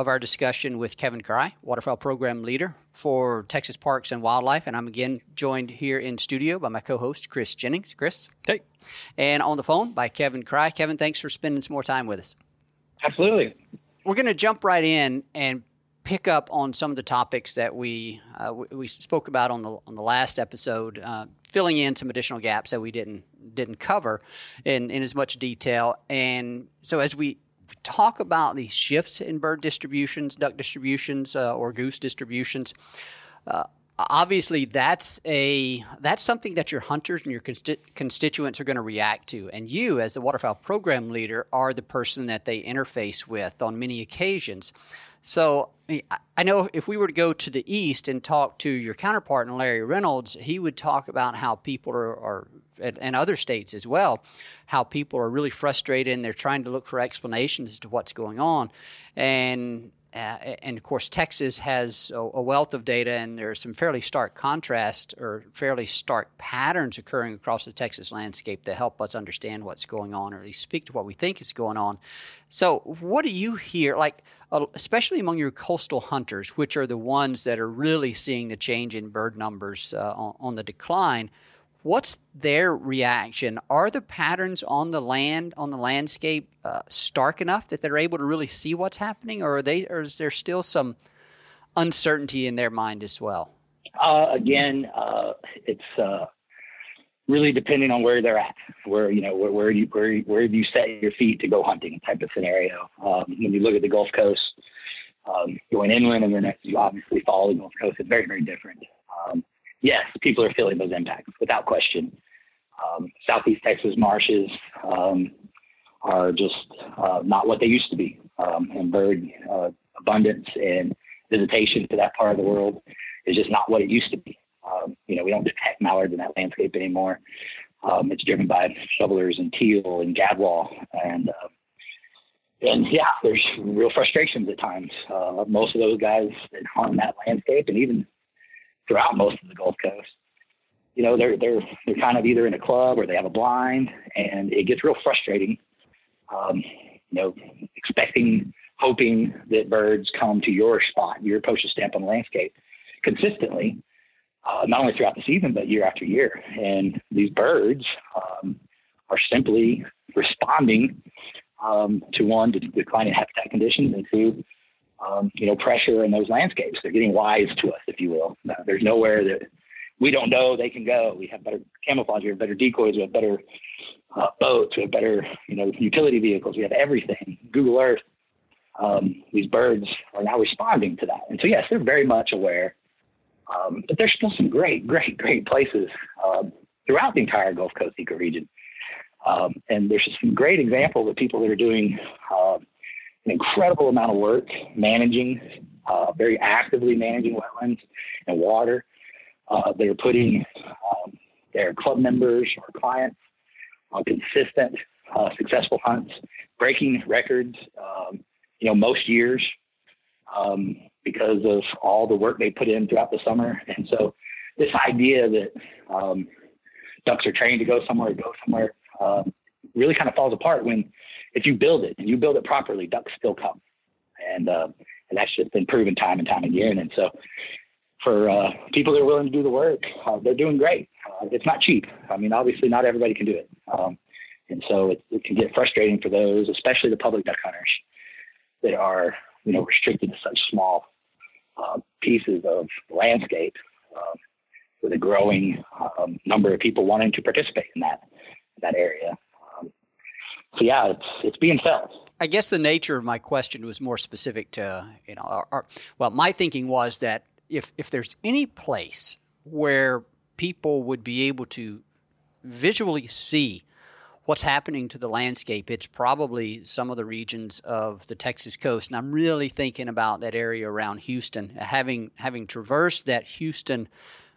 of our discussion with Kevin Kraai, Waterfowl Program Leader for Texas Parks and Wildlife. And I'm again joined here in studio by my co host, Chris Jennings. Chris. Hey. And on the phone by Kevin Kraai. Kevin, thanks for spending some more time with us. Absolutely. We're going to jump right in and pick up on some of the topics that we uh, we spoke about on the on the last episode, uh, filling in some additional gaps that we didn't didn't cover in in as much detail. And so as we talk about these shifts in bird distributions, duck distributions, uh, or goose distributions, uh, obviously that's a that's something that your hunters and your consti- constituents are going to react to. And you as the waterfowl program leader are the person that they interface with on many occasions so I know if we were to go to the east and talk to your counterpart in Larry Reynolds, he would talk about how people are, are and other states as well, how people are really frustrated and they're trying to look for explanations as to what's going on. And uh, and of course, Texas has a, a, wealth of data, and there are some fairly stark contrast or fairly stark patterns occurring across the Texas landscape that help us understand what's going on, or at least speak to what we think is going on. So, what do you hear, like, uh, especially among your coastal hunters, which are the ones that are really seeing the change in bird numbers uh, on, on the decline? What's their reaction? Are the patterns on the land, on the landscape, uh, stark enough that they're able to really see what's happening, or are they, or is there still some uncertainty in their mind as well? Uh, again, uh, it's uh, really depending on where they're at, where you know where, where you where where do you set your feet to go hunting type of scenario. Um, when you look at the Gulf Coast, um, going inland, and then you obviously follow the Gulf Coast, it's very very different. Um, yes, people are feeling those impacts without question. Um, Southeast Texas marshes um, are just uh, not what they used to be, um, and bird uh, abundance and visitation to that part of the world is just not what it used to be. Um, you know, we don't detect mallards in that landscape anymore. Um, it's driven by shovelers and teal and gadwall, and uh, and yeah, there's real frustrations at times. Uh, most of those guys that hunt that landscape, and even throughout most of the Gulf Coast. You know, they're they're they're kind of either in a club or they have a blind, and it gets real frustrating. Um, you know, expecting, hoping that birds come to your spot, your postage stamp on the landscape, consistently, uh, not only throughout the season but year after year. And these birds um, are simply responding um, to one, to declining habitat conditions, and two, um, you know, pressure in those landscapes. They're getting wise to us, if you will. Uh, there's nowhere that we don't know they can go. We have better camouflage, we have better decoys, we have better uh, boats, we have better, you know, utility vehicles, we have everything. Google Earth. Um, these birds are now responding to that, and so yes, they're very much aware. Um, but there's still some great, great, great places um, throughout the entire Gulf Coast ecoregion. Um, and there's some great examples of people that are doing uh, an incredible amount of work managing, uh, very actively managing wetlands and water. Uh, they're putting um, their club members or clients on consistent, uh, successful hunts, breaking records. Um, you know, most years um, because of all the work they put in throughout the summer. And so, this idea that um, ducks are trained to go somewhere, go somewhere, um, really kind of falls apart when if you build it and you build it properly, ducks still come, and uh, and that's just been proven time and time again. And so, for uh, people that are willing to do the work, uh, they're doing great. Uh, it's not cheap. I mean, obviously, not everybody can do it, um, and so it, it, can get frustrating for those, especially the public duck hunters that are you know restricted to such small uh, pieces of landscape. Um, with a growing um, number of people wanting to participate in that that area so yeah, it's it's being felt. I guess the nature of my question was more specific to you know, our, our, well, my thinking was that if if there's any place where people would be able to visually see what's happening to the landscape, it's probably some of the regions of the Texas coast. And I'm really thinking about that area around Houston. Having having traversed that Houston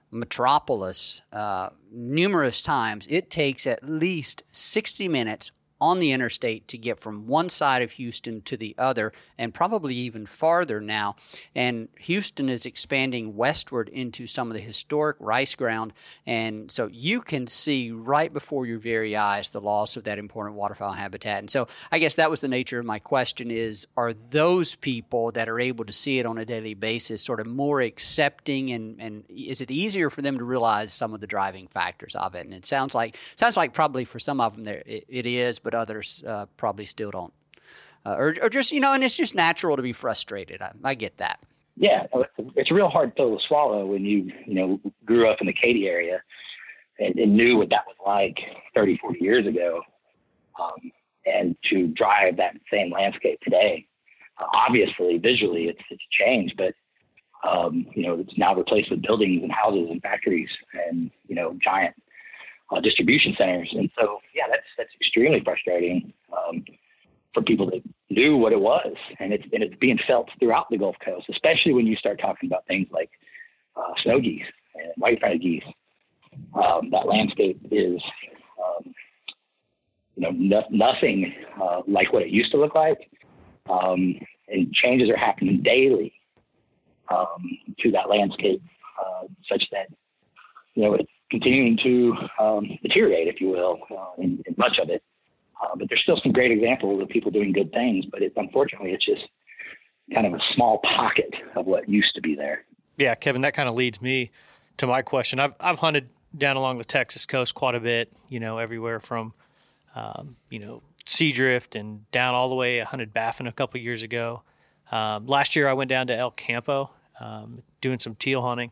metropolis uh, numerous times, it takes at least 60 minutes on the interstate to get from one side of Houston to the other, and probably even farther now. And Houston is expanding westward into some of the historic rice ground. And so you can see right before your very eyes the loss of that important waterfowl habitat. And so I guess that was the nature of my question is are those people that are able to see it on a daily basis sort of more accepting and, and is it easier for them to realize some of the driving factors of it? And it sounds like sounds like probably for some of them there it, it is, but but others uh, probably still don't. Uh, or, or just, you know, and it's just natural to be frustrated. I, I get that. Yeah, it's a real hard pill to swallow when you, you know, grew up in the Katy area and, and knew what that was like 30, 40 years ago. Um, and to drive that same landscape today, uh, obviously, visually, it's, it's changed, but um, you know, it's now replaced with buildings and houses and factories and, you know, giant uh, distribution centers. And so, yeah, that's that's extremely frustrating um, for people that knew what it was, and it's and it's being felt throughout the Gulf Coast, especially when you start talking about things like uh, snow geese and white-fronted geese. Um, that landscape is, um, you know, no, nothing uh, like what it used to look like, um, and changes are happening daily um, to that landscape, uh, such that you know it's continuing to um, deteriorate, if you will, uh, in, in, much of it. Uh, but there's still some great examples of people doing good things, but it's unfortunately it's just kind of a small pocket of what used to be there. Yeah, Kevin, that kind of leads me to my question. I've I've hunted down along the Texas coast quite a bit. You know, everywhere from um, you know Seadrift and down all the way. I hunted Baffin a couple years ago. Um, last year, I went down to El Campo um, doing some teal hunting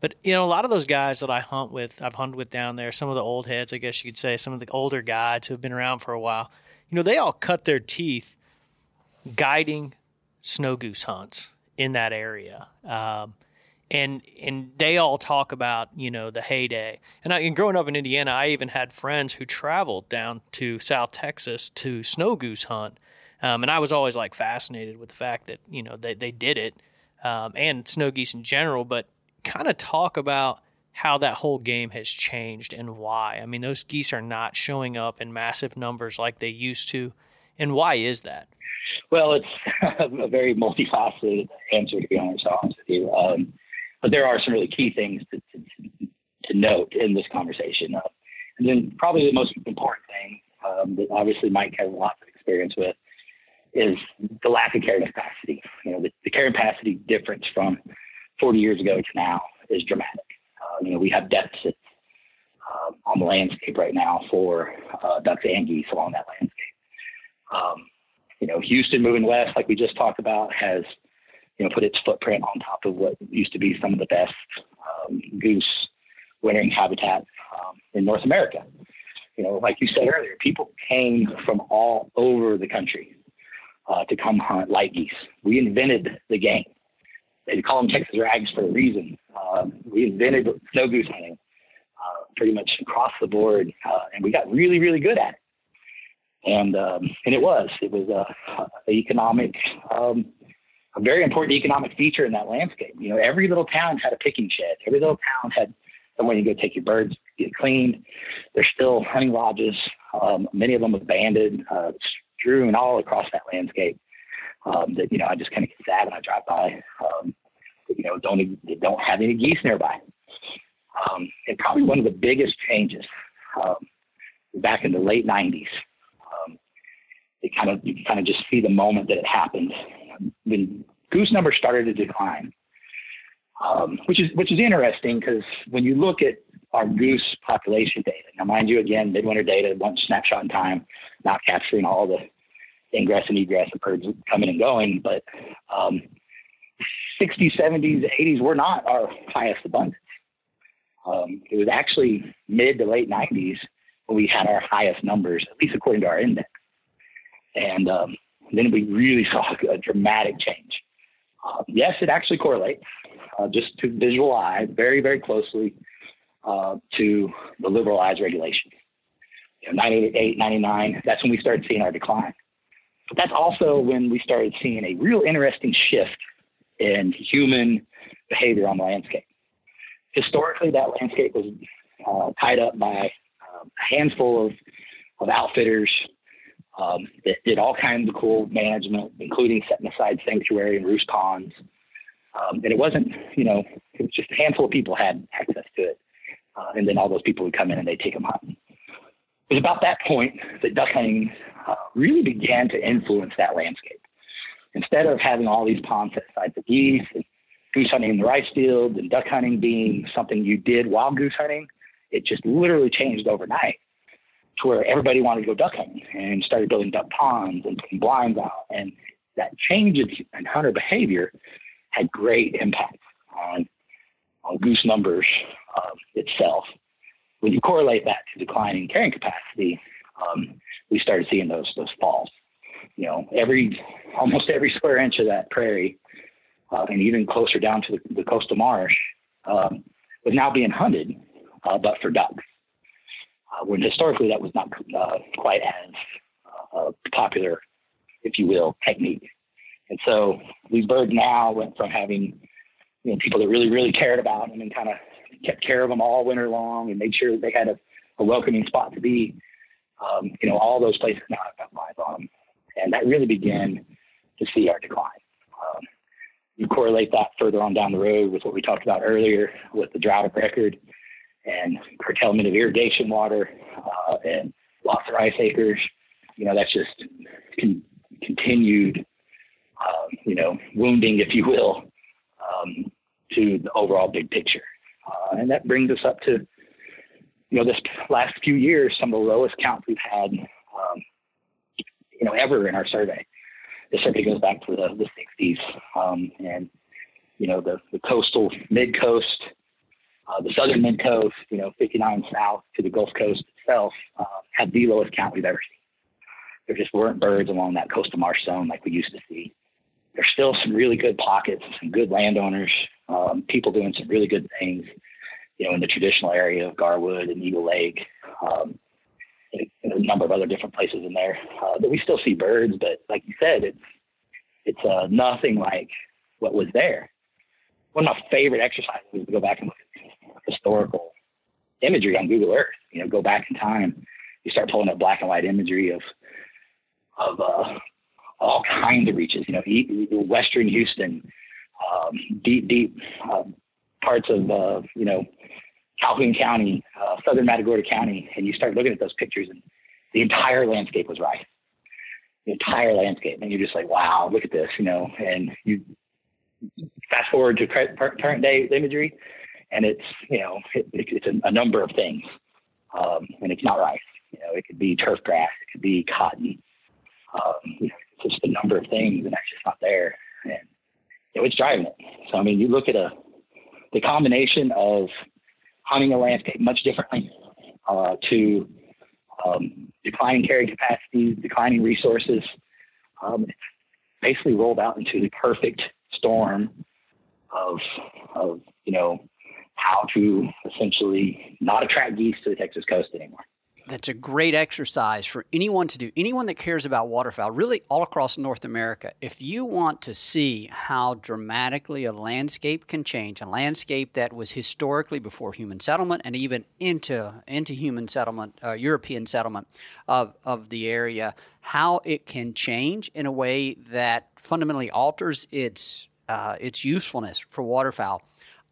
but you know, a lot of those guys that I hunt with, I've hunted with down there. Some of the old heads, I guess you could say, some of the older guides who have been around for a while. You know, they all cut their teeth guiding snow goose hunts in that area. Um, and and they all talk about you know the heyday. And, I, and growing up in Indiana, I even had friends who traveled down to South Texas to snow goose hunt, um, and I was always like fascinated with the fact that you know they they did it, um, and snow geese in general. But kind of talk about how that whole game has changed and why. I mean, those geese are not showing up in massive numbers like they used to. And why is that? Well, it's a very multifaceted answer, to be honest, honest with you. Um, but there are some really key things to, to, to note in this conversation. Uh, and then, probably the most important thing um, that obviously Mike has lots of experience with is the lack of carrying capacity. You know, the, the carrying capacity difference from 40 years ago to now is dramatic. Uh, you know, we have deficits uh, on the landscape right now for uh, ducks and geese along that landscape. Um, you know, Houston moving west, like we just talked about, has you know put its footprint on top of what used to be some of the best um, goose wintering habitat um, in North America. You know, like you said earlier, people came from all over the country uh, to come hunt light geese. We invented the game. They call them Texas rags for a reason. Uh, we invented snow goose hunting uh, pretty much across the board, uh, and we got really, really good at it. And um, and it was it was a, a economic, um, a very important economic feature in that landscape. You know, every little town had a picking shed. Every little town had somewhere you go take your birds, get cleaned. There's still hunting lodges. Um, many of them abandoned, uh, strewn all across that landscape. Um, that you know, I just kind of get sad when I drive by. Um, you know, don't don't have any geese nearby. Um, and probably one of the biggest changes um, back in the late '90s. Um, it kind of you kind of just see the moment that it happened when goose numbers started to decline um, which is which is interesting because when you look at our goose population data, now mind you, again, midwinter data, one snapshot in time, not capturing all the ingress and egress of birds coming and going, but um, 60s, 70s, 80s were not our highest abundance. Um, it was actually mid to late 90s when we had our highest numbers, at least according to our index. And um, then we really saw a dramatic change. Uh, yes, it actually correlates uh, just to visual eye very, very closely uh, to the liberalized regulations. You know, 98, 99, that's when we started seeing our decline. That's also when we started seeing a real interesting shift in human behavior on the landscape. Historically, that landscape was uh, tied up by uh, a handful of, of outfitters um, that did all kinds of cool management, including setting aside sanctuary and roost ponds. Um, and it wasn't, you know, it was just a handful of people had access to it. Uh, and then all those people would come in and they'd take them hunting. It was about that point that duck hunting uh, really began to influence that landscape. Instead of having all these ponds set aside for geese and goose hunting in the rice fields and duck hunting being something you did while goose hunting, it just literally changed overnight to where everybody wanted to go duck hunting and started building duck ponds and putting blinds out. And that change in hunter behavior had great impact on on goose numbers um, itself. When you correlate that to declining carrying capacity, um, we started seeing those those falls. You know, every almost every square inch of that prairie, uh, and even closer down to the, the coastal marsh, um, was now being hunted, uh, but for ducks. Uh, when historically that was not uh, quite as uh, popular, if you will, technique. And so birds now went from having you know people that really really cared about them and kind of kept care of them all winter long and made sure that they had a, a welcoming spot to be. Um, you know, all those places now have got lines on them, and that really began to see our decline. Um, you correlate that further on down the road with what we talked about earlier with the drought of record and curtailment of irrigation water uh, and loss of rice acres. You know, that's just con- continued um, you know, wounding, if you will, um, to the overall big picture. Uh, and that brings us up to, you know, this last few years, some of the lowest counts we've had, um, you know, ever in our survey. The survey goes back to the, the 60s, um, and you know, the, the coastal mid coast, uh, the southern mid coast, you know, 59 south to the Gulf Coast itself, uh, had the lowest count we've ever seen. There just weren't birds along that coastal marsh zone like we used to see there's still some really good pockets, and some good landowners, um, people doing some really good things, you know, in the traditional area of Garwood and Eagle Lake, um, a number of other different places in there. Uh, but we still see birds, but like you said, it's it's uh, nothing like what was there. One of my favorite exercises is to go back and look at historical imagery on Google Earth. You know, go back in time. You start pulling up black and white imagery of of uh, all kinds of reaches. You know, Western Houston, um, deep, deep uh, parts of uh, you know Calhoun County, uh, Southern Matagorda County, and you start looking at those pictures, and the entire landscape was right. The entire landscape, and you're just like, wow, look at this, you know. And you fast forward to current day imagery, and it's you know it, it's a, a, number of things, um, and it's not rice. You know, it could be turf grass, it could be cotton, Um, you know, it's just a number of things, and that's just not there. And know, it's driving it. So I mean, you look at a the combination of hunting a landscape much differently uh, to um, declining carrying capacity, declining resources. Um, basically rolled out into the perfect storm of of you know how to essentially not attract geese to the Texas coast anymore that's a great exercise for anyone to do. Anyone that cares about waterfowl, really all across North America. If you want to see how dramatically a landscape can change, a landscape that was historically before human settlement and even into into human settlement, uh, European settlement of of the area, how it can change in a way that fundamentally alters its uh, its usefulness for waterfowl.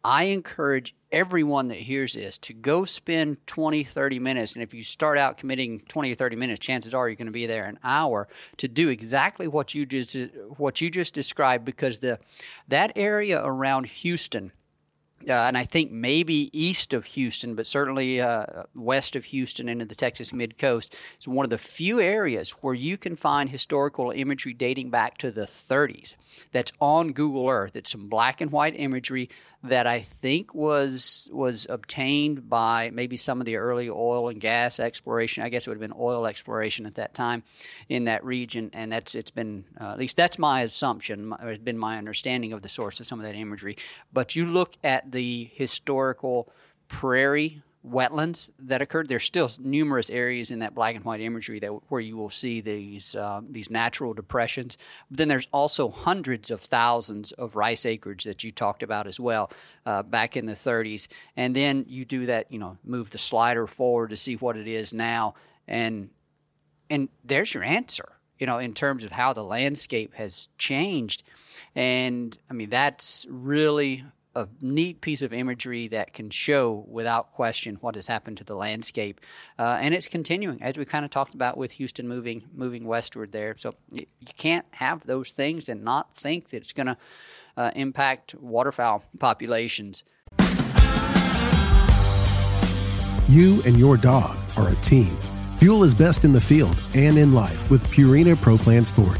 I encourage everyone that hears this to go spend 20, 30 minutes. And if you start out committing 20 or 30 minutes, chances are you're going to be there an hour to do exactly what you just, what you just described because the, that area around Houston uh, and I think maybe east of Houston, but certainly uh, west of Houston into the Texas mid coast, is one of the few areas where you can find historical imagery dating back to the 30s. That's on Google Earth. It's some black and white imagery that I think was was obtained by maybe some of the early oil and gas exploration. I guess it would have been oil exploration at that time in that region, and that's it's been uh, at least that's my assumption. It's been my understanding of the source of some of that imagery. But you look at the historical prairie wetlands that occurred. There's still numerous areas in that black and white imagery that where you will see these uh, these natural depressions. But then there's also hundreds of thousands of rice acreage that you talked about as well uh, back in the 30s. And then you do that, you know, move the slider forward to see what it is now, and and there's your answer. You know, in terms of how the landscape has changed, and I mean that's really a neat piece of imagery that can show without question what has happened to the landscape, uh, and it's continuing as we kind of talked about with Houston moving moving westward there. So you, can't have those things and not think that it's going to uh, impact waterfowl populations. You and your dog are a team. Fuel is best in the field and in life with Purina Pro Plan Sport.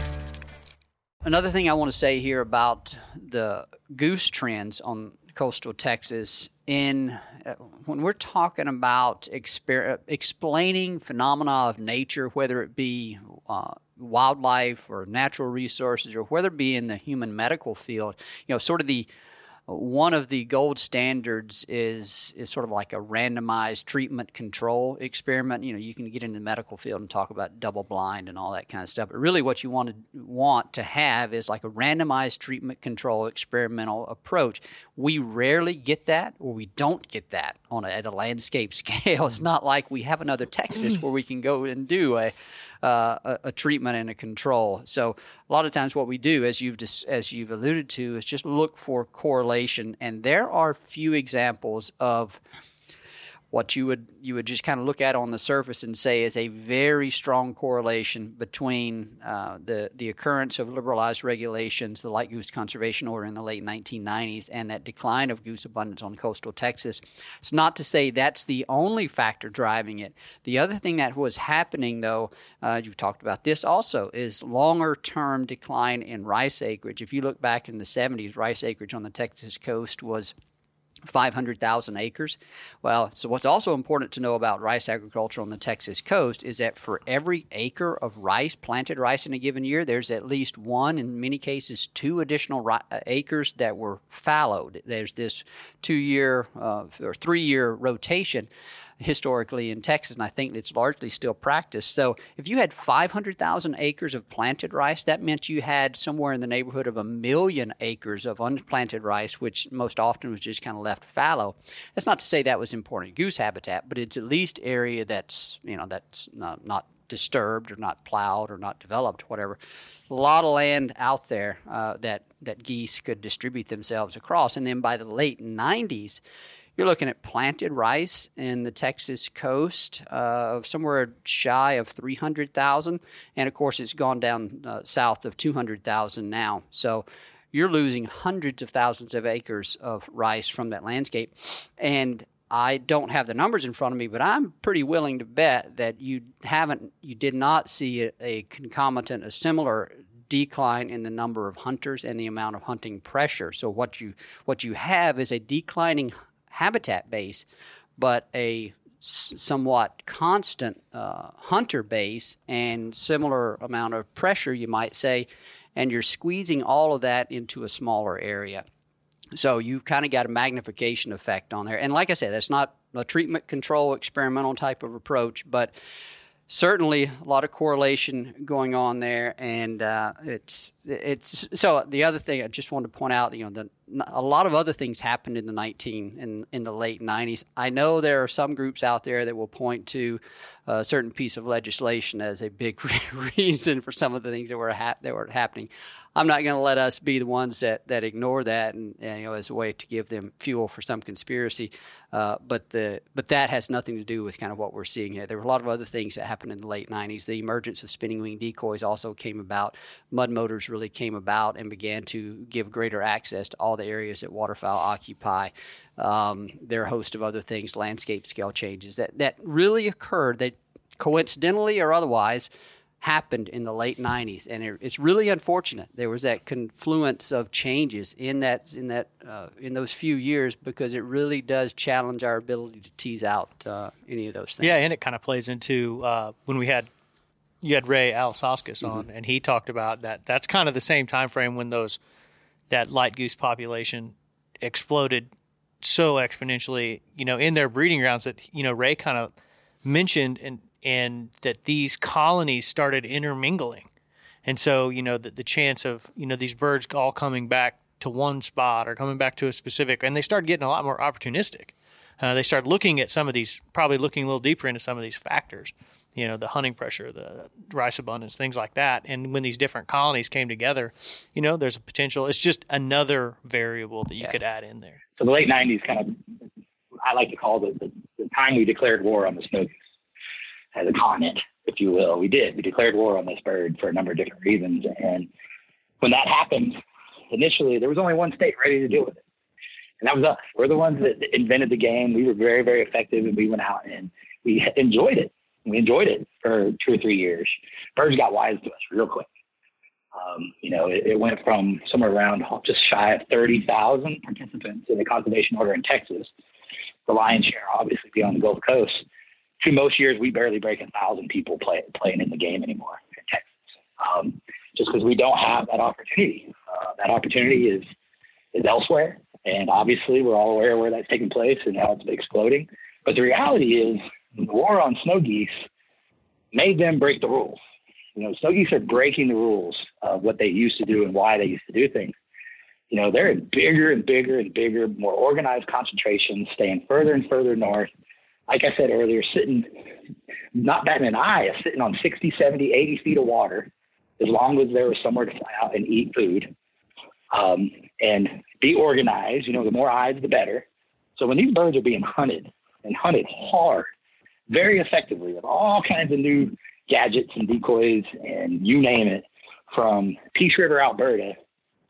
Another thing I want to say here about the goose trends on coastal Texas in uh, when we're talking about exper- explaining phenomena of nature, whether it be uh, wildlife or natural resources, or whether it be in the human medical field, you know, sort of the one of the gold standards is is sort of like a randomized treatment control experiment. You know, you can get into the medical field and talk about double blind and all that kind of stuff. But really, what you want to want to have is like a randomized treatment control experimental approach. We rarely get that, or we don't get that on a, at a landscape scale. It's not like we have another Texas where we can go and do a uh, a, treatment and a control. So a lot of times, what we do, as you've dis- as you've alluded to, is just look for correlation, and there are few examples of what you would you would just kind of look at on the surface and say is a very strong correlation between uh, the the occurrence of liberalized regulations, the light goose conservation order in the late 1990s, and that decline of goose abundance on coastal Texas. It's not to say that's the only factor driving it. The other thing that was happening, though, uh, you've talked about this also, is longer term decline in rice acreage. If you look back in the 70s, rice acreage on the Texas coast was 500,000 acres. Well, so what's also important to know about rice agriculture on the Texas coast is that for every acre of rice, planted rice in a given year, there's at least one, in many cases, two additional ri- uh, acres that were fallowed. There's this two year uh, or three year rotation historically in Texas, and I think it's largely still practiced. So if you had 500,000 acres of planted rice, that meant you had somewhere in the neighborhood of a million acres of unplanted rice, which most often was just kind of left fallow. That's not to say that was important goose habitat, but it's at least area that's you know that's not, not disturbed or not plowed or not developed, whatever. A lot of land out there uh, that that geese could distribute themselves across, and then by the late 90s you're looking at planted rice in the Texas coast uh, of somewhere shy of 300,000. And of course, it's gone down uh, south of 200,000 now. So you're losing hundreds of thousands of acres of rice from that landscape. And I don't have the numbers in front of me, but I'm pretty willing to bet that you haven't, you did not see a, a concomitant, a similar decline in the number of hunters and the amount of hunting pressure. So what you what you have is a declining habitat base, but a somewhat constant uh, hunter base and similar amount of pressure, you might say, and you're squeezing all of that into a smaller area. So you've kind of got a magnification effect on there. And like I said, that's not a treatment control experimental type of approach, but certainly a lot of correlation going on there. And uh, it's it's so the other thing I just wanted to point out, you know, the a lot of other things happened in the 19 in, in the late 90s. I know there are some groups out there that will point to a certain piece of legislation as a big reason for some of the things that were hap- that were happening. I'm not going to let us be the ones that, that ignore that and, and, you know as a way to give them fuel for some conspiracy. Uh, but the but that has nothing to do with kind of what we're seeing here. There were a lot of other things that happened in the late 90s. The emergence of spinning wing decoys also came about. Mud motors really came about and began to give greater access to all the areas that waterfowl occupy. Um, there are a host of other things, landscape scale changes that, that really occurred that coincidentally or otherwise happened in the late 90s and it, it's really unfortunate there was that confluence of changes in that in that uh, in those few years because it really does challenge our ability to tease out uh, any of those things yeah and it kind of plays into uh, when we had you had Ray on mm-hmm. and he talked about that that's kind of the same time frame when those that light goose population exploded so exponentially, you know, in their breeding grounds that, you know, Ray kind of mentioned and and that these colonies started intermingling. And so, you know, the, the chance of, you know, these birds all coming back to one spot or coming back to a specific, and they started getting a lot more opportunistic. Uh, they started looking at some of these, probably looking a little deeper into some of these factors you know, the hunting pressure, the rice abundance, things like that. And when these different colonies came together, you know, there's a potential. It's just another variable that you yeah. could add in there. So the late '90s kind of, I like to call the, the, the time we declared war on the goose as a continent, if you will. We did. We declared war on this bird for a number of different reasons. And when that happened, initially there was only one state ready to deal with it, and that was us. We're the ones that invented the game. We were very, very effective, and we went out and we enjoyed it we enjoyed it for two or three years. Birds got wise to us real quick. Um, you know, it, it, went from somewhere around just shy of 30,000 participants in the conservation order in Texas, the lion's share obviously be on the Gulf Coast. To most years, we barely break a thousand people play, playing in the game anymore in Texas, um, just because we don't have that opportunity. Uh, that opportunity is is elsewhere, and obviously, we're all aware where that's taking place and how it's exploding. But the reality is, the war on snow geese made them break the rules. You know, snow geese are breaking the rules of what they used to do and why they used to do things. You know, they're in bigger and bigger and bigger, more organized concentrations, staying further and further north. Like I said earlier, sitting not batting an eye sitting on 60, 70, 80 feet of water as long as there was somewhere to fly out and eat food um, and be organized. You know, the more eyes, the better. So when these birds are being hunted and hunted hard, very effectively with all kinds of new gadgets and decoys and you name it, from Peace River, Alberta,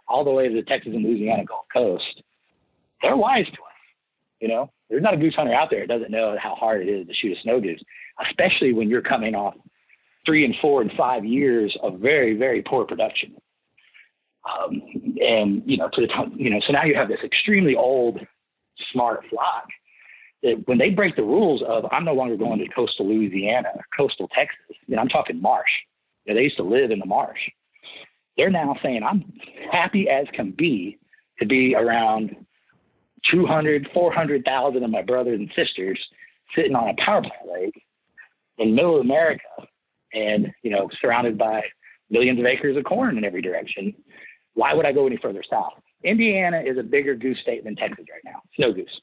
all the way to the Texas and Louisiana Gulf Coast, they're wise to us. You know, there's not a goose hunter out there that doesn't know how hard it is to shoot a snow goose, especially when you're coming off three and four and five years of very, very poor production. Um, and you know, to the you know, so now you have this extremely old, smart flock when they break the rules of I'm no longer going to coastal Louisiana or coastal Texas, know, I'm talking marsh. You know, they used to live in the marsh. They're now saying I'm happy as can be to be around 200, 400,000 of my brothers and sisters sitting on a power plant lake in middle of America and, you know, surrounded by millions of acres of corn in every direction. Why would I go any further south? Indiana is a bigger goose state than Texas right now, snow goose.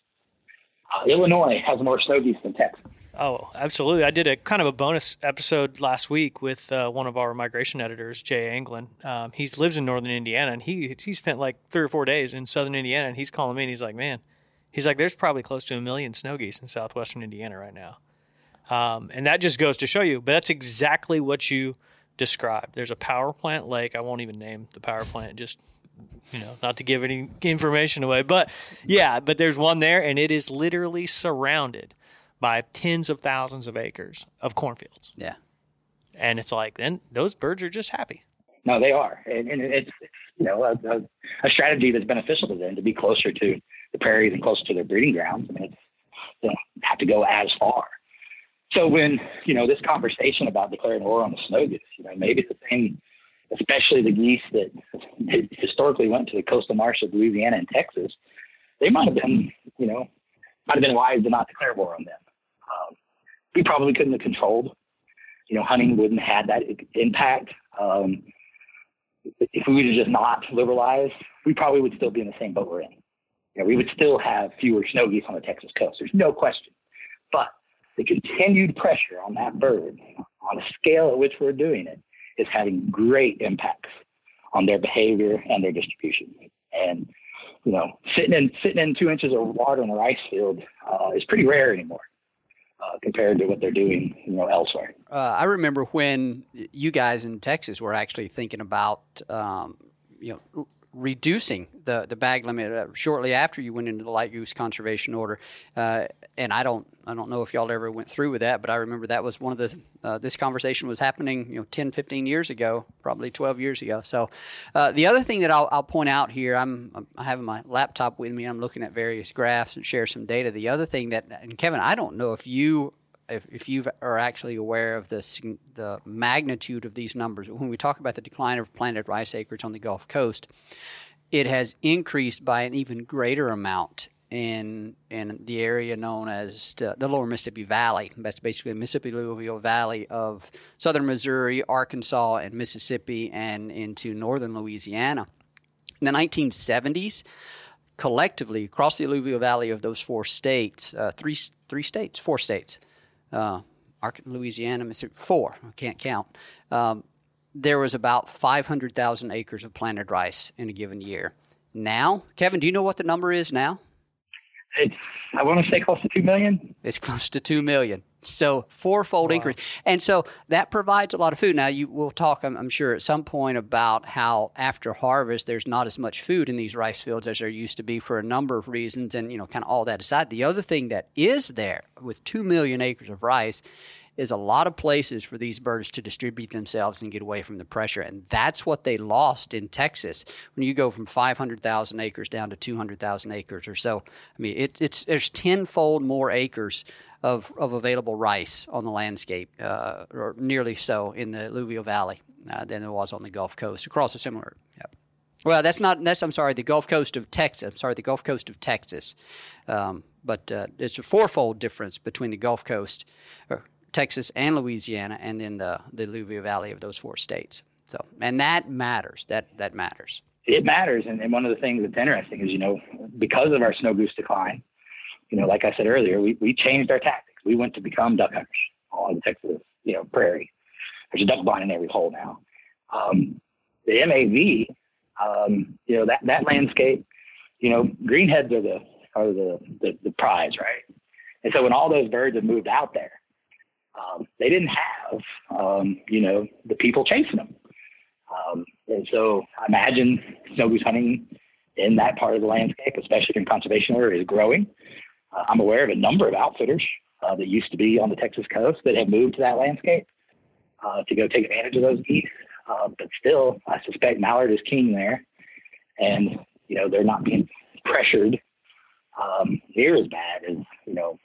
Uh, Illinois has more snow geese than Texas. Oh, absolutely. I did a kind of a bonus episode last week with uh, one of our migration editors, Jay Anglin. Um, he lives in northern Indiana, and he he spent like three or four days in southern Indiana, and he's calling me, and he's like, "Man, he's like, there's probably close to a million snow geese in southwestern Indiana right now," um, and that just goes to show you. But that's exactly what you described. There's a power plant lake. I won't even name the power plant. Just you know, not to give any information away, but yeah, but there's one there, and it is literally surrounded by tens of thousands of acres of cornfields. Yeah. And it's like, then those birds are just happy. No, they are. And, and it's, it's, you know, a, a, a, strategy that's beneficial to them to be closer to the prairies and closer to their breeding grounds. I mean, it's, you know, have to go as far. So when, you know, this conversation about declaring war on the snow goose, you know, maybe it's the same, especially the geese that historically went to the coastal marsh of Louisiana and Texas, they might have been, you know, might have been wise to not declare war on them. Um, we probably couldn't have controlled. You know, hunting wouldn't have had that impact. Um, if we would have just not liberalized, we probably would still be in the same boat we're in. You know, we would still have fewer snow geese on the Texas coast. There's no question. But the continued pressure on that bird, on a scale at which we're doing it, is having great impacts on their behavior and their distribution. And you know, sitting in sitting in two inches of water in a rice field uh, is pretty rare anymore uh, compared to what they're doing, you know, elsewhere. Uh, I remember when you guys in Texas were actually thinking about, um, you know, reducing the, the bag limit uh, shortly after you went into the light goose conservation order. Uh, and I don't I don't know if y'all ever went through with that, but I remember that was one of the uh, this conversation was happening you know 10, 15 years ago, probably 12 years ago. So uh, the other thing that I'll, I'll, point out here, I'm, I'm having my laptop with me. I'm looking at various graphs and share some data. The other thing that and Kevin, I don't know if you if, if you are actually aware of the, the magnitude of these numbers, when we talk about the decline of planted rice acreage on the Gulf Coast, it has increased by an even greater amount in in the area known as the, the Lower Mississippi Valley. That's basically the Mississippi Alluvial Valley of southern Missouri, Arkansas, and Mississippi, and into northern Louisiana. In the 1970s, collectively across the alluvial valley of those four states, uh, three three states, four states, uh, Louisiana, Mississippi, four, I can't count. Um, there was about 500,000 acres of planted rice in a given year. Now, Kevin, do you know what the number is now? It's, I want to say close to 2 million. It's close to 2 million. So fourfold wow. increase, and so that provides a lot of food. Now you will talk, I'm, I'm, sure, at some point about how after harvest there's not as much food in these rice fields as there used to be for a number of reasons, and you know, kind of all that aside. The other thing that is there with two million acres of rice is a lot of places for these birds to distribute themselves and get away from the pressure. And that's what they lost in Texas when you go from 500,000 acres down to 200,000 acres or so. I mean, it, it's there's tenfold more acres of, of available rice on the landscape, uh, or nearly so in the Alluvial Valley uh, than there was on the Gulf Coast across a similar. Yep. Well, that's not. That's I'm sorry. The Gulf Coast of Texas. I'm sorry. The Gulf Coast of Texas. Um, but uh, it's a fourfold difference between the Gulf Coast, or Texas and Louisiana, and then the the Alluvial Valley of those four states. So, and that matters. That that matters. It matters, and, and one of the things that's interesting is, you know, because of our snow goose decline, you know, like I said earlier, we, we changed our tactics. We went to become duck hunters. on the Texas, you know, prairie. There's a duck blind in every hole now. Um, the MAV, um, you know, that, that landscape, you know, greenheads are the, are the, the, the prize, right? And so when all those birds have moved out there, um, they didn't have, um, you know, the people chasing them. Um, and so I imagine snow goose hunting in that part of the landscape, especially in conservation order, is growing. Uh, I'm aware of a number of outfitters uh, that used to be on the Texas coast that have moved to that landscape uh, to go take advantage of those geese. Uh, but still, I suspect mallard is king there, and you know they're not being pressured um, near as bad as you know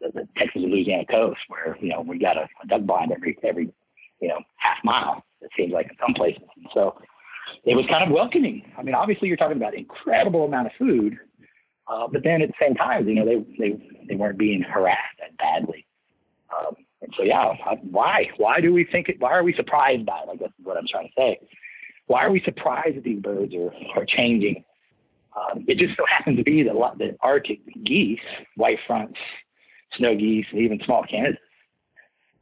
the, the Texas and Louisiana coast, where you know we got a, a duck blind every every you know half mile. It seems like in some places. And so it was kind of welcoming. I mean, obviously you're talking about incredible amount of food, uh, but then at the same time, you know, they they they weren't being harassed that badly. Um, and so yeah, why why do we think it? Why are we surprised by it? Like that's what I'm trying to say. Why are we surprised that these birds are are changing? Um, it just so happens to be that the Arctic geese, white fronts, snow geese, and even small Canada's,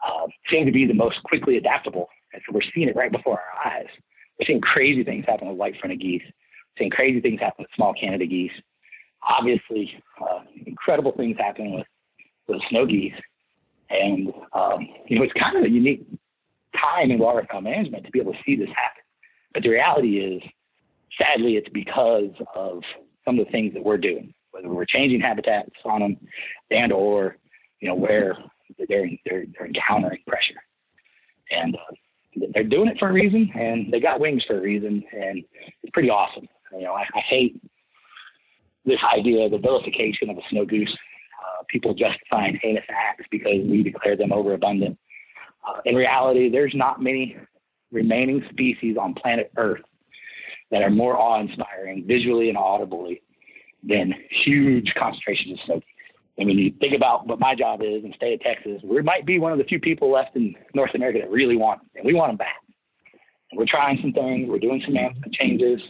uh, seem to be the most quickly adaptable. And so we're seeing it right before our eyes. We're seeing crazy things happen with white fronted geese, we're seeing crazy things happen with small Canada geese. Obviously, uh, incredible things happening with, with snow geese. And, um, you know, it's kind of a unique time in waterfowl management to be able to see this happen. But the reality is, sadly, it's because of some of the things that we're doing, whether we're changing habitats on them and or, you know, where they're, they're, they're encountering pressure. And uh, they're doing it for a reason, and they got wings for a reason, and it's pretty awesome. You know, I, I hate this idea of the vilification of a snow goose. Uh, people justifying heinous acts because we declare them overabundant. Uh, in reality, there's not many remaining species on planet Earth that are more awe-inspiring visually and audibly than huge concentrations of snow geese. And when you think about what my job is in the state of Texas, we might be one of the few people left in North America that really want them, and we want them back. And we're trying some things. We're doing some changes.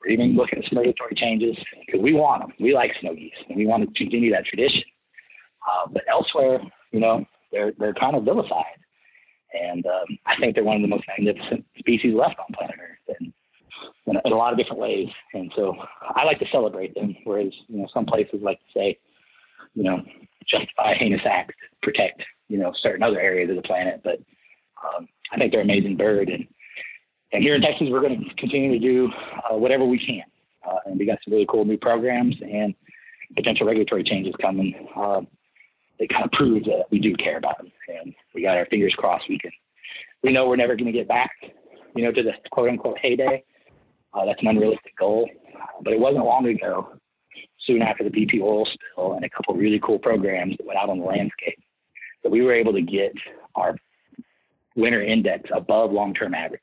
We're even looking at some regulatory changes because we want them. We like snow geese, and we want to continue that tradition. Uh, but elsewhere, you know, they're they're kind of vilified, and um, I think they're one of the most magnificent species left on planet Earth, and in a, lot of different ways. And so I like to celebrate them, whereas you know some places like to say you know, justify heinous acts, protect, you know, certain other areas of the planet. But um, I think they're amazing bird. And, and here in Texas, we're going to continue to do uh, whatever we can. Uh, and we got some really cool new programs and potential regulatory changes coming. Uh, they kind of prove that we do care about them. And we got our fingers crossed we can. We know we're never going to get back, you know, to the quote unquote heyday. Uh, that's an unrealistic goal. But it wasn't long ago soon after the BP oil spill and a couple really cool programs that went out on the landscape that we were able to get our winter index above long-term average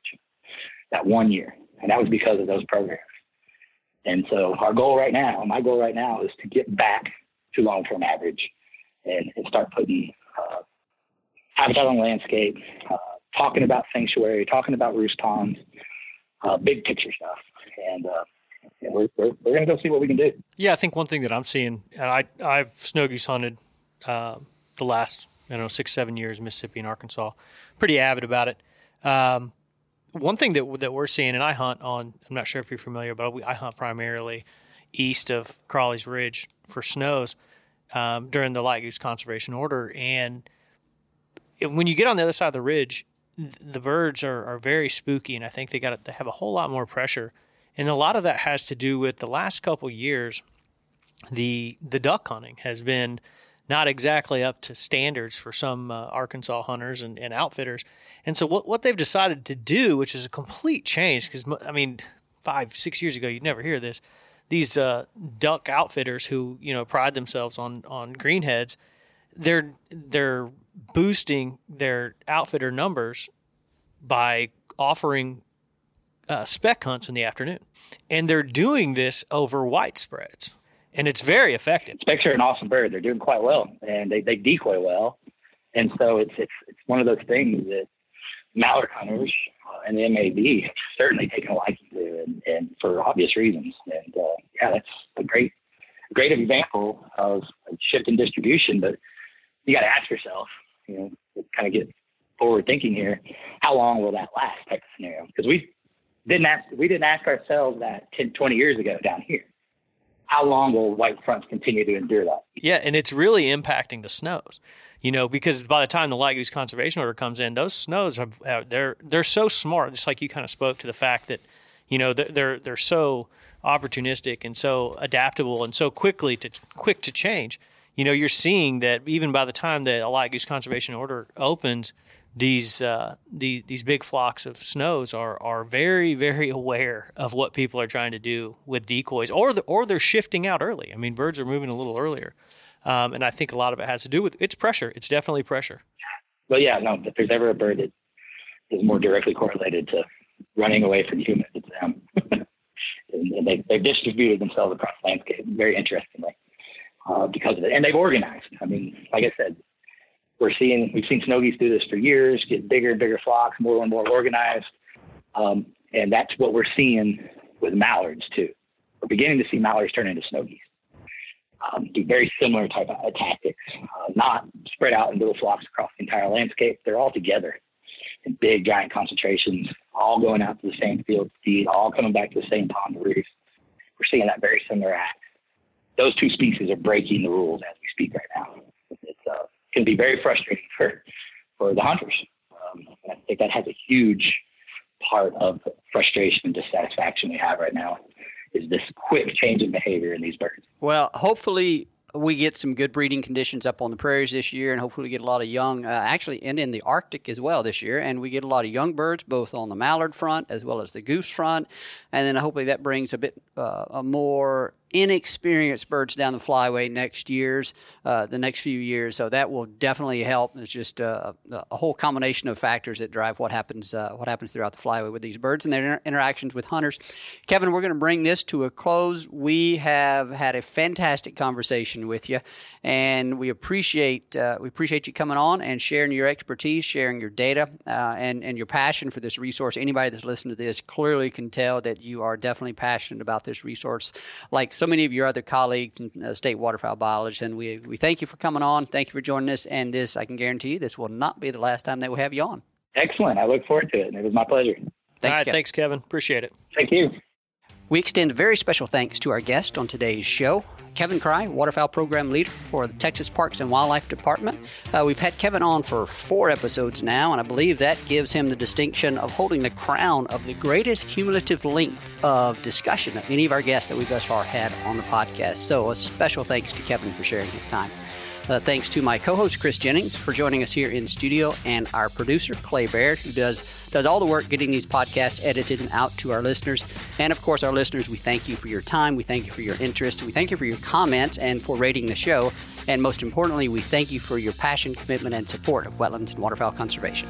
that one year. And that was because of those programs. And so our goal right now, my goal right now is to get back to long-term average and, and start putting uh, habitat on the landscape, uh, talking about sanctuary, talking about roost ponds, uh, big picture stuff. And uh, we're, we're, we're going to go see what we can do. Yeah, I think one thing that I'm seeing, and I I've snow goose hunted uh, the last I don't know six seven years, Mississippi and Arkansas, pretty avid about it. Um, one thing that that we're seeing, and I hunt on, I'm not sure if you're familiar, but I hunt primarily east of Crowley's Ridge for snows um, during the light goose conservation order, and when you get on the other side of the ridge, the birds are, are very spooky, and I think they got they have a whole lot more pressure and a lot of that has to do with the last couple years, the the duck hunting has been not exactly up to standards for some uh, Arkansas hunters and, and, outfitters. And so what, what they've decided to do, which is a complete change, because I mean, five, six years ago, you'd never hear this. These uh, duck outfitters who, you know, pride themselves on, on greenheads, they're, they're boosting their outfitter numbers by offering uh, speck hunts in the afternoon. And they're doing this over white spreads. And it's very effective. Specks are an awesome bird. They're doing quite well, and they, they decoy well. And so it's it's it's one of those things that mallard hunters uh, and the MAV certainly taken a liking to, and, and for obvious reasons. And uh, yeah, that's a great great example of shift in distribution. But you got to ask yourself, you know, kind of get forward thinking here. How long will that last type of scenario? Because we didn't ask we didn't ask ourselves that 10, 20 years ago down here. How long will white fronts continue to endure that? Yeah, and it's really impacting the snows. You know, because by the time the light goose conservation order comes in, those snows have, they're they're so smart. Just like you kind of spoke to the fact that, you know, they're they're so opportunistic and so adaptable and so quickly to quick to change. You know, you're seeing that even by the time the light goose conservation order opens, these uh, the, these big flocks of snows are are very very aware of what people are trying to do with decoys, or the, or they're shifting out early. I mean, birds are moving a little earlier, um, and I think a lot of it has to do with it's pressure. It's definitely pressure. Well, yeah, no. If there's ever a bird that is more directly correlated to running away from humans, it's them. and they they've distributed themselves across the landscape very interestingly uh, because of it, and they've organized. I mean, like I said, we're seeing we've seen snow geese do this for years, get bigger and bigger flocks, more and more organized, um, and that's what we're seeing with mallards too. We're beginning to see mallards turn into snow geese. Um, do very similar type of tactics, uh, not spread out in little flocks across the entire landscape. They're all together in big, giant concentrations, all going out to the same field feed, all coming back to the same pond to roost. We're seeing that very similar act. Those two species are breaking the rules as we speak right now. It's uh, can be very frustrating for for the hunters. Um, I think that has a huge part of frustration and dissatisfaction we have right now is this quick change in behavior in these birds. Well, hopefully we get some good breeding conditions up on the prairies this year, and hopefully we get a lot of young, uh, actually, and in the Arctic as well this year. And we get a lot of young birds, both on the mallard front as well as the goose front. And then hopefully that brings a bit uh, a more inexperienced birds down the flyway next years, uh, the next few years. So that will definitely help. It's just a, a whole combination of factors that drive what happens uh, what happens throughout the flyway with these birds and their inter- interactions with hunters. Kevin, we're going to bring this to a close. We have had a fantastic conversation with you, and we appreciate uh, we appreciate you coming on and sharing your expertise, sharing your data, uh, and and your passion for this resource. Anybody that's listened to this clearly can tell that you are definitely passionate about this resource, like so many of your other colleagues in uh, state waterfowl biology. And we, we thank you for coming on. Thank you for joining us. And this, I can guarantee you, this will not be the last time that we have you on. Excellent. I look forward to it. It was my pleasure. Thanks, All right, Kevin. thanks, Kevin. Appreciate it. Thank you. We extend very special thanks to our guest on today's show, Kevin Kraai, Waterfowl Program Leader for the Texas Parks and Wildlife Department. Uh, we've had Kevin on for four episodes now, and I believe that gives him the distinction of holding the crown of the greatest cumulative length of discussion of any of our guests that we've thus far had on the podcast. So, a special thanks to Kevin for sharing his time. Uh, thanks to my co-host Chris Jennings for joining us here in studio, and our producer Clay Baird, who does does all the work getting these podcasts edited and out to our listeners. And of course, our listeners, we thank you for your time, we thank you for your interest, we thank you for your comments, and for rating the show. And most importantly, we thank you for your passion, commitment, and support of wetlands and waterfowl conservation.